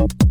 you